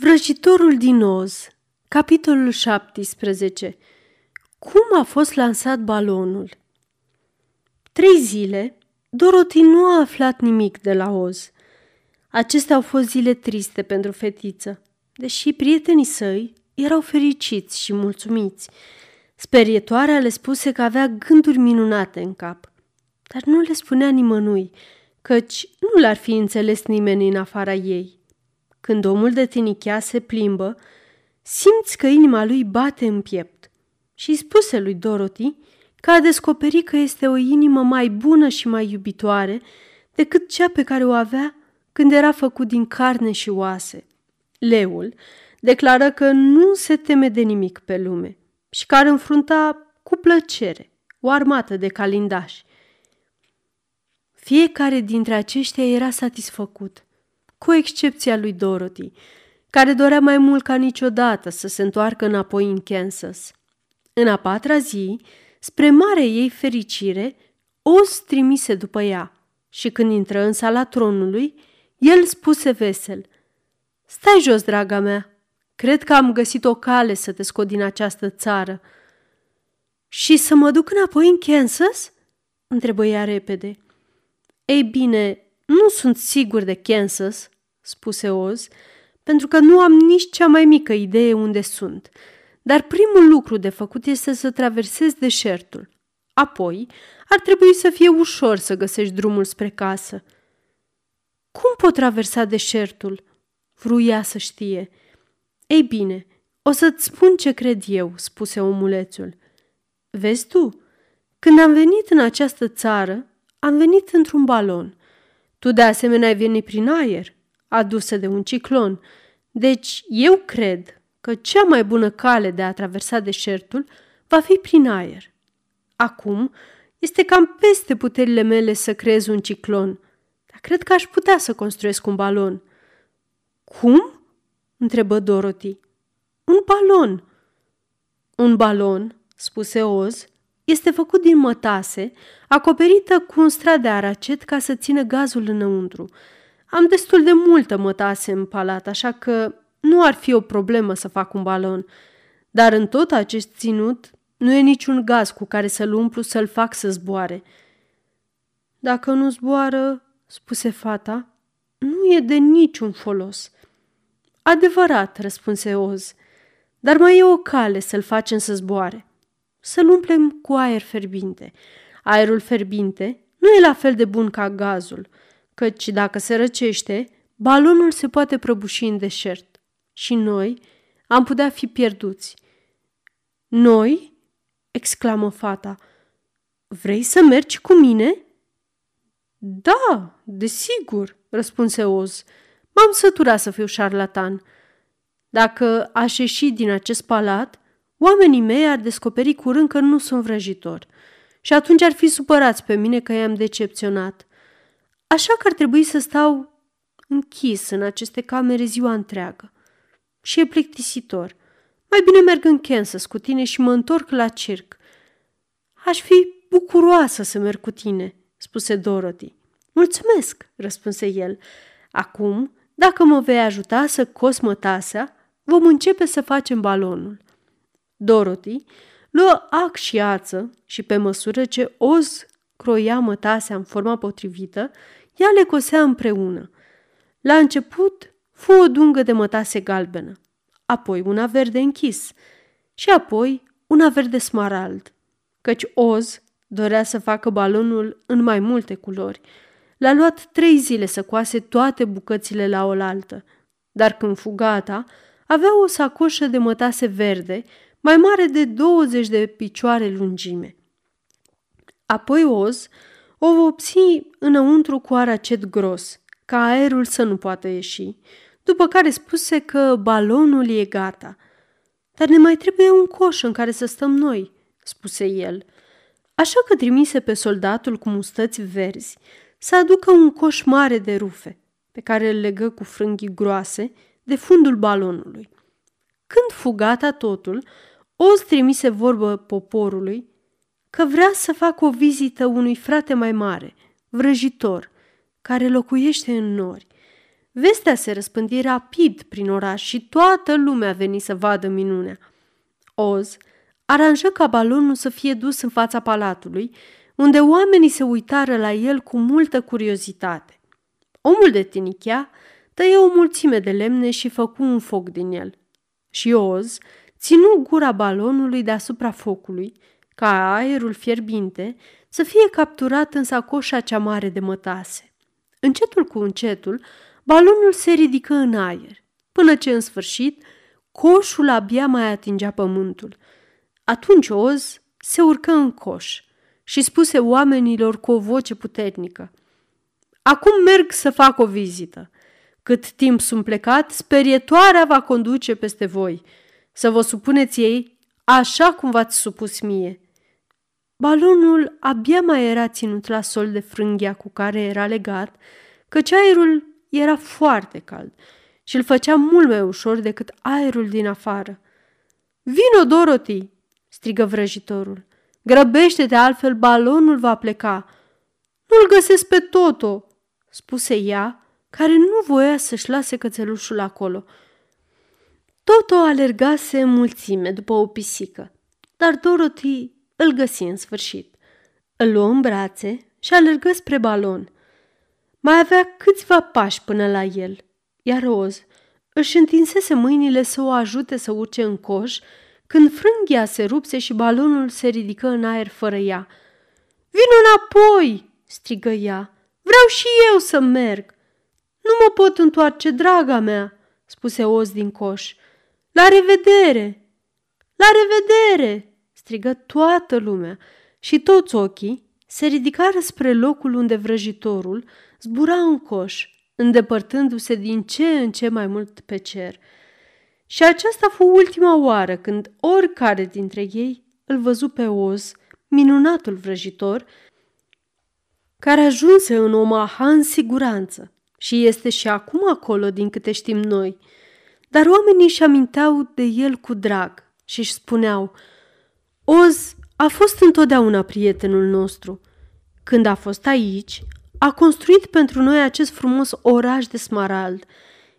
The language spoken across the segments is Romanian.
Vrăjitorul din Oz Capitolul 17 Cum a fost lansat balonul? Trei zile, Dorothy nu a aflat nimic de la Oz. Acestea au fost zile triste pentru fetiță, deși prietenii săi erau fericiți și mulțumiți. Sperietoarea le spuse că avea gânduri minunate în cap, dar nu le spunea nimănui, căci nu l-ar fi înțeles nimeni în afara ei. Când omul de tinichea se plimbă, simți că inima lui bate în piept și spuse lui Dorothy că a descoperit că este o inimă mai bună și mai iubitoare decât cea pe care o avea când era făcut din carne și oase. Leul declară că nu se teme de nimic pe lume și că ar înfrunta cu plăcere o armată de calindași. Fiecare dintre aceștia era satisfăcut cu excepția lui Dorothy, care dorea mai mult ca niciodată să se întoarcă înapoi în Kansas. În a patra zi, spre mare ei fericire, Oz trimise după ea și când intră în sala tronului, el spuse vesel, Stai jos, draga mea, cred că am găsit o cale să te scot din această țară. Și să mă duc înapoi în Kansas? întrebă ea repede. Ei bine, nu sunt sigur de Kansas, spuse Oz, pentru că nu am nici cea mai mică idee unde sunt. Dar primul lucru de făcut este să traversezi deșertul. Apoi, ar trebui să fie ușor să găsești drumul spre casă. Cum pot traversa deșertul? Vruia să știe. Ei bine, o să-ți spun ce cred eu, spuse omulețul. Vezi tu, când am venit în această țară, am venit într-un balon. Tu de asemenea ai venit prin aer, adusă de un ciclon. Deci eu cred că cea mai bună cale de a traversa deșertul va fi prin aer. Acum este cam peste puterile mele să creez un ciclon, dar cred că aș putea să construiesc un balon. Cum? întrebă Dorothy. Un balon. Un balon, spuse Oz, este făcut din mătase, acoperită cu un strat de aracet ca să țină gazul înăuntru. Am destul de multă mătase în palat, așa că nu ar fi o problemă să fac un balon. Dar în tot acest ținut nu e niciun gaz cu care să-l umplu să-l fac să zboare. Dacă nu zboară, spuse fata, nu e de niciun folos. Adevărat, răspunse Oz, dar mai e o cale să-l facem să zboare să-l umplem cu aer ferbinte. Aerul ferbinte nu e la fel de bun ca gazul, căci dacă se răcește, balonul se poate prăbuși în deșert și noi am putea fi pierduți. Noi? exclamă fata. Vrei să mergi cu mine? Da, desigur, răspunse Oz. M-am săturat să fiu șarlatan. Dacă aș ieși din acest palat, Oamenii mei ar descoperi curând că nu sunt vrăjitor și atunci ar fi supărați pe mine că i-am decepționat. Așa că ar trebui să stau închis în aceste camere ziua întreagă. Și e plictisitor. Mai bine merg în Kansas cu tine și mă întorc la circ. Aș fi bucuroasă să merg cu tine, spuse Dorothy. Mulțumesc, răspunse el. Acum, dacă mă vei ajuta să cos mătasea, vom începe să facem balonul. Dorothy luă ac și ață și pe măsură ce Oz croia mătasea în forma potrivită, ea le cosea împreună. La început fu o dungă de mătase galbenă, apoi una verde închis și apoi una verde smarald, căci Oz dorea să facă balonul în mai multe culori. L-a luat trei zile să coase toate bucățile la oaltă, dar când fu gata, avea o sacoșă de mătase verde mai mare de 20 de picioare lungime. Apoi Oz o vopsi înăuntru cu aracet gros, ca aerul să nu poată ieși, după care spuse că balonul e gata. Dar ne mai trebuie un coș în care să stăm noi, spuse el. Așa că trimise pe soldatul cu mustăți verzi să aducă un coș mare de rufe, pe care îl legă cu frânghii groase de fundul balonului. Când fu gata totul, Oz trimise vorbă poporului că vrea să facă o vizită unui frate mai mare, vrăjitor, care locuiește în nori. Vestea se răspândi rapid prin oraș și toată lumea veni să vadă minunea. Oz aranjă ca balonul să fie dus în fața palatului, unde oamenii se uitară la el cu multă curiozitate. Omul de tinichea tăie o mulțime de lemne și făcu un foc din el. Și Oz ținu gura balonului deasupra focului, ca aerul fierbinte să fie capturat în sacoșa cea mare de mătase. Încetul cu încetul, balonul se ridică în aer, până ce în sfârșit coșul abia mai atingea pământul. Atunci Oz se urcă în coș și spuse oamenilor cu o voce puternică. Acum merg să fac o vizită. Cât timp sunt plecat, sperietoarea va conduce peste voi. Să vă supuneți ei așa cum v-ați supus mie. Balonul abia mai era ținut la sol de frânghia cu care era legat, căci aerul era foarte cald și îl făcea mult mai ușor decât aerul din afară. Vino, Dorothy!" strigă vrăjitorul. Grăbește-te, altfel balonul va pleca. Nu-l găsesc pe Toto, spuse ea, care nu voia să-și lase cățelușul acolo. Toto alergase în mulțime după o pisică, dar Dorothy îl găsi în sfârșit. Îl luă în brațe și alergă spre balon. Mai avea câțiva pași până la el, iar Roz își întinsese mâinile să o ajute să urce în coș când frânghia se rupse și balonul se ridică în aer fără ea. Vino înapoi!" strigă ea. Vreau și eu să merg!" Nu mă pot întoarce, draga mea!" spuse Oz din coș. La revedere! La revedere! Strigă toată lumea și toți ochii se ridicară spre locul unde vrăjitorul zbura în coș, îndepărtându-se din ce în ce mai mult pe cer. Și aceasta fu ultima oară când oricare dintre ei îl văzu pe Oz, minunatul vrăjitor, care ajunse în Omaha în siguranță și este și acum acolo din câte știm noi. Dar oamenii își aminteau de el cu drag și își spuneau Oz a fost întotdeauna prietenul nostru. Când a fost aici, a construit pentru noi acest frumos oraș de smarald,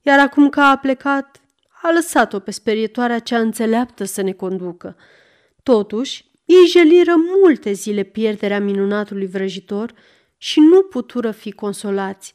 iar acum că a plecat, a lăsat-o pe sperietoarea cea înțeleaptă să ne conducă. Totuși, ei jeliră multe zile pierderea minunatului vrăjitor și nu putură fi consolați.